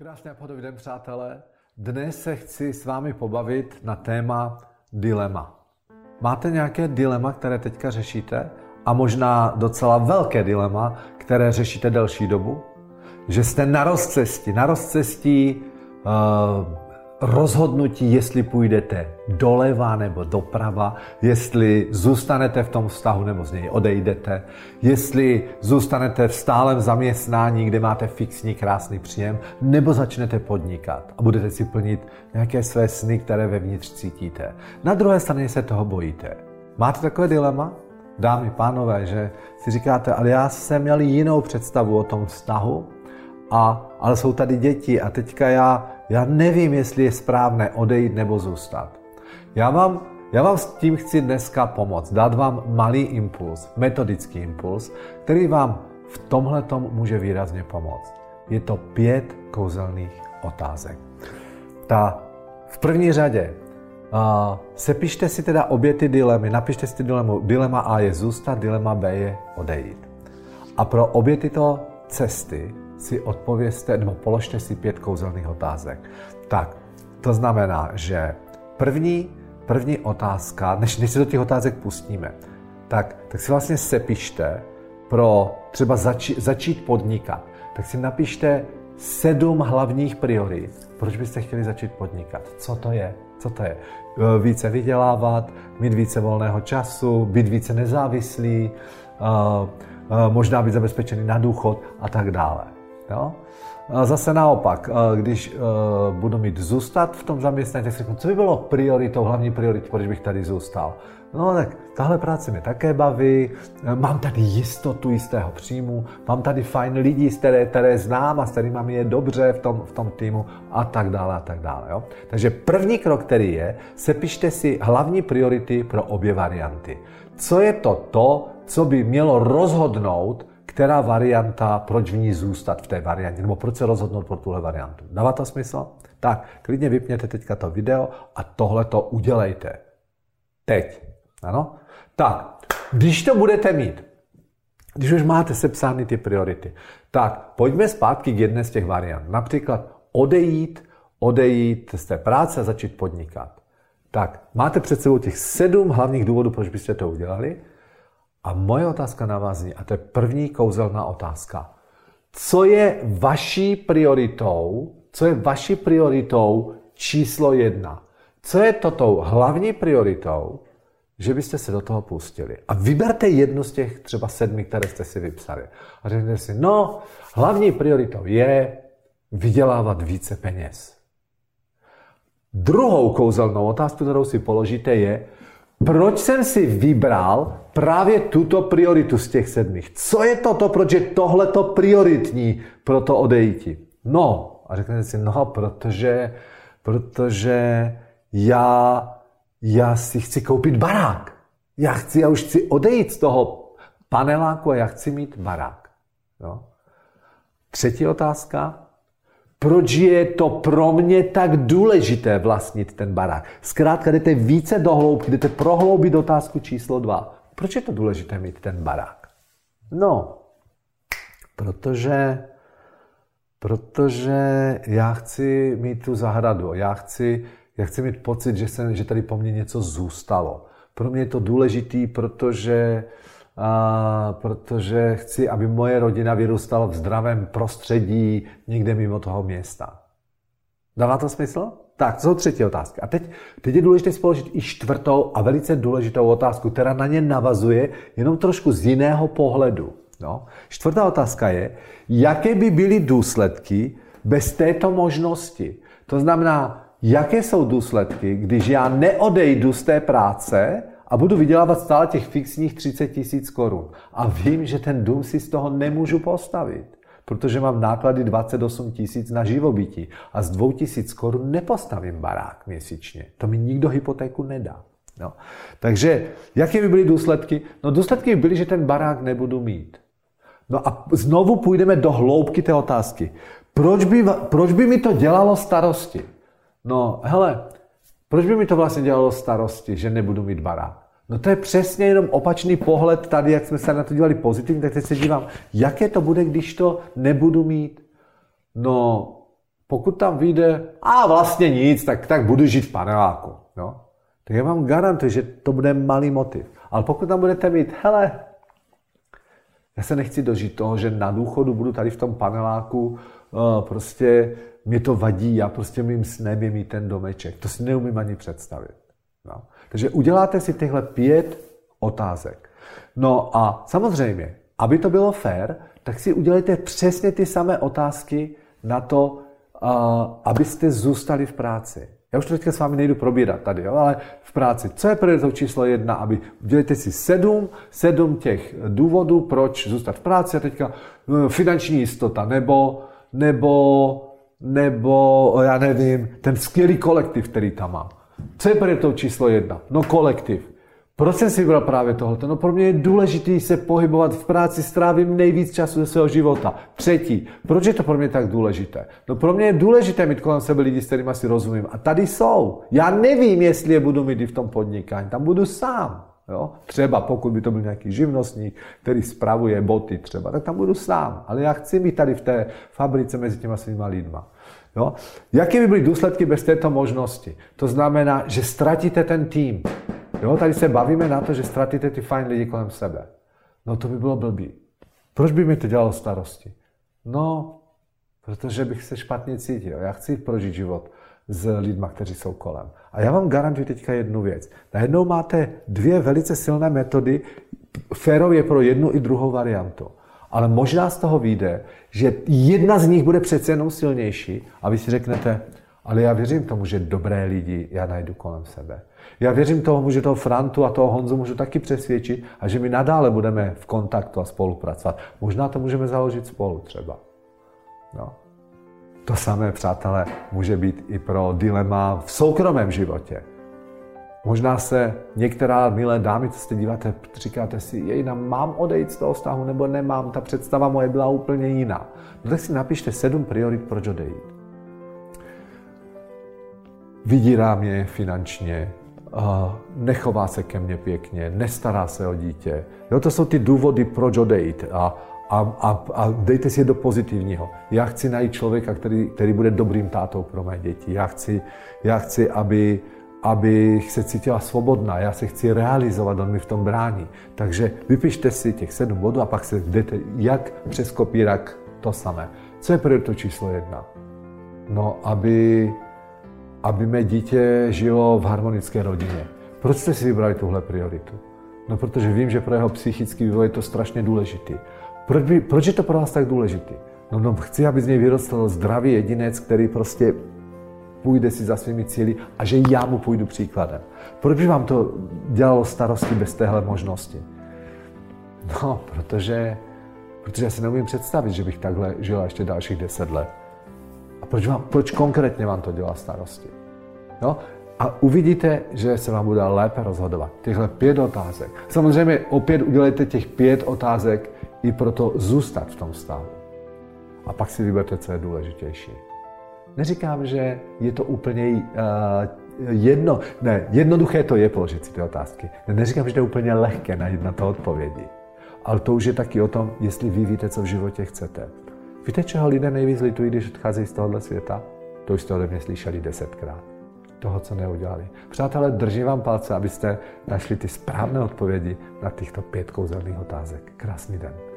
Krásný a podobný den, přátelé. Dnes se chci s vámi pobavit na téma dilema. Máte nějaké dilema, které teďka řešíte? A možná docela velké dilema, které řešíte delší dobu? Že jste na rozcestí, na rozcestí uh, rozhodnutí, jestli půjdete doleva nebo doprava, jestli zůstanete v tom vztahu nebo z něj odejdete, jestli zůstanete v stálem zaměstnání, kde máte fixní krásný příjem, nebo začnete podnikat a budete si plnit nějaké své sny, které vevnitř cítíte. Na druhé straně se toho bojíte. Máte takové dilema? Dámy, pánové, že si říkáte, ale já jsem měl jinou představu o tom vztahu, a, ale jsou tady děti a teďka já já nevím, jestli je správné odejít nebo zůstat. Já vám, já vám s tím chci dneska pomoct, dát vám malý impuls, metodický impuls, který vám v tomhle může výrazně pomoct. Je to pět kouzelných otázek. Ta v první řadě uh, sepište si teda obě ty dilemy, napište si ty dilemu. Dilema A je zůstat, dilema B je odejít. A pro obě tyto cesty si odpověste nebo položte si pět kouzelných otázek. Tak, to znamená, že první, první otázka, než, než se do těch otázek pustíme, tak, tak si vlastně sepište pro třeba zači, začít podnikat. Tak si napište sedm hlavních priorit, proč byste chtěli začít podnikat. Co to je? Co to je? E, více vydělávat, mít více volného času, být více nezávislý, e, možná být zabezpečený na důchod a tak dále. Jo? A zase naopak, když budu mít zůstat v tom zaměstnání, tak si řeknu, co by bylo prioritou, hlavní prioritou, proč bych tady zůstal. No tak tahle práce mě také baví, mám tady jistotu jistého příjmu, mám tady fajn lidi, které, které znám a s kterými je dobře v tom, v tom týmu a tak dále a tak dále. Jo? Takže první krok, který je, sepište si hlavní priority pro obě varianty. Co je to to, co by mělo rozhodnout, která varianta, proč v ní zůstat v té variantě, nebo proč se rozhodnout pro tuhle variantu. Dává to smysl? Tak, klidně vypněte teďka to video a tohle to udělejte. Teď. Ano? Tak, když to budete mít, když už máte sepsány ty priority, tak pojďme zpátky k jedné z těch variant. Například odejít, odejít z té práce a začít podnikat. Tak, máte před sebou těch sedm hlavních důvodů, proč byste to udělali. A moje otázka na vás zní, a to je první kouzelná otázka. Co je vaší prioritou, co je vaší prioritou číslo jedna? Co je toto hlavní prioritou, že byste se do toho pustili? A vyberte jednu z těch třeba sedmi, které jste si vypsali. A řekněte si, no, hlavní prioritou je vydělávat více peněz. Druhou kouzelnou otázku, kterou si položíte, je, proč jsem si vybral právě tuto prioritu z těch sedmých? Co je toto, proč je tohleto prioritní pro to odejítí? No, a řeknete si, no, protože, protože já, já si chci koupit barák. Já chci, já už chci odejít z toho paneláku a já chci mít barák. No. Třetí otázka, proč je to pro mě tak důležité vlastnit ten barák? Zkrátka jdete více do hloubky, jdete prohloubit otázku číslo dva. Proč je to důležité mít ten barák? No, protože, protože já chci mít tu zahradu, já chci, já chci mít pocit, že, se, že tady po mně něco zůstalo. Pro mě je to důležitý, protože a, protože chci, aby moje rodina vyrůstala v zdravém prostředí někde mimo toho města. Dává to smysl? Tak, to jsou třetí otázky. A teď, teď je důležité spoložit i čtvrtou a velice důležitou otázku, která na ně navazuje jenom trošku z jiného pohledu. No. Čtvrtá otázka je, jaké by byly důsledky bez této možnosti. To znamená, jaké jsou důsledky, když já neodejdu z té práce a budu vydělávat stále těch fixních 30 tisíc korun. A vím, že ten dům si z toho nemůžu postavit, protože mám náklady 28 tisíc na živobytí a z 2 tisíc korun nepostavím barák měsíčně. To mi nikdo hypotéku nedá. No. Takže jaké by byly důsledky? No důsledky by byly, že ten barák nebudu mít. No a znovu půjdeme do hloubky té otázky. Proč by, proč by mi to dělalo starosti? No hele, proč by mi to vlastně dělalo starosti, že nebudu mít barák? No to je přesně jenom opačný pohled tady, jak jsme se na to dívali pozitivně, tak teď se dívám, jaké to bude, když to nebudu mít. No, Pokud tam vyjde, a vlastně nic, tak, tak budu žít v paneláku. No? Tak já vám garantuji, že to bude malý motiv. Ale pokud tam budete mít, hele, já se nechci dožít toho, že na důchodu budu tady v tom paneláku, uh, prostě mě to vadí, já prostě mým snem je mít ten domeček. To si neumím ani představit. No. Takže uděláte si tyhle pět otázek. No a samozřejmě, aby to bylo fair, tak si udělejte přesně ty samé otázky na to, abyste zůstali v práci. Já už to teďka s vámi nejdu probírat tady, jo, ale v práci. Co je prioritou číslo jedna? Aby udělejte si sedm, sedm těch důvodů, proč zůstat v práci a teďka no, finanční jistota, nebo, nebo, nebo, já nevím, ten skvělý kolektiv, který tam má. Co je prioritou číslo jedna? No kolektiv. Proč jsem si vybral právě tohoto? No pro mě je důležité se pohybovat v práci, strávím nejvíc času ze svého života. Třetí, proč je to pro mě tak důležité? No pro mě je důležité mít kolem sebe lidi, s kterými si rozumím. A tady jsou. Já nevím, jestli je budu mít i v tom podnikání. Tam budu sám. Jo? Třeba pokud by to byl nějaký živnostník, který spravuje boty třeba, tak tam budu sám. Ale já chci být tady v té fabrice mezi těma svýma lidma. Jo? Jaké by byly důsledky bez této možnosti? To znamená, že ztratíte ten tým. Jo, tady se bavíme na to, že ztratíte ty fajn lidi kolem sebe. No to by bylo blbý. Proč by mi to dělalo starosti? No, protože bych se špatně cítil. Já chci prožít život s lidmi, kteří jsou kolem. A já vám garantuji teďka jednu věc. Najednou máte dvě velice silné metody, férově pro jednu i druhou variantu. Ale možná z toho vyjde, že jedna z nich bude přece jenom silnější a vy si řeknete, ale já věřím tomu, že dobré lidi já najdu kolem sebe. Já věřím tomu, že toho Frantu a toho Honzu můžu taky přesvědčit a že my nadále budeme v kontaktu a spolupracovat. Možná to můžeme založit spolu třeba. No. To samé, přátelé, může být i pro dilema v soukromém životě. Možná se některá milé dámy, co jste díváte, říkáte si, jejna, mám odejít z toho vztahu nebo nemám, ta představa moje byla úplně jiná. No tak si napište sedm priorit, proč odejít. Vydírá mě finančně, nechová se ke mně pěkně, nestará se o dítě. Jo, to jsou ty důvody, proč odejít. A, a, a, a dejte si je do pozitivního. Já chci najít člověka, který, který bude dobrým tátou pro mé děti. Já chci, já chci aby, abych se cítila svobodná, já se chci realizovat, on mi v tom brání. Takže vypište si těch sedm bodů a pak se jdete jak přes kopírak to samé. Co je prioritou číslo jedna? No, aby aby mé dítě žilo v harmonické rodině. Proč jste si vybrali tuhle prioritu? No, protože vím, že pro jeho psychický vývoj je to strašně důležitý. Proč, by, proč je to pro vás tak důležitý? No, no, chci, aby z něj vyrostl zdravý jedinec, který prostě půjde si za svými cíly a že já mu půjdu příkladem. Proč by vám to dělalo starosti bez téhle možnosti? No, protože, protože já si neumím představit, že bych takhle žila ještě dalších deset let. Proč, vám, proč konkrétně vám to dělá starosti? Jo? A uvidíte, že se vám bude lépe rozhodovat. Těchto pět otázek. Samozřejmě opět udělejte těch pět otázek i proto zůstat v tom stavu. A pak si vyberte, co je důležitější. Neříkám, že je to úplně uh, jedno, ne, jednoduché to je položit si ty otázky. Neříkám, že to je úplně lehké najít na to odpovědi. Ale to už je taky o tom, jestli vy víte, co v životě chcete. Víte, čeho lidé nejvíc litují, když odcházejí z tohohle světa? To už jste ode mě slyšeli desetkrát. Toho, co neudělali. Přátelé, držím vám palce, abyste našli ty správné odpovědi na těchto pět kouzelných otázek. Krásný den.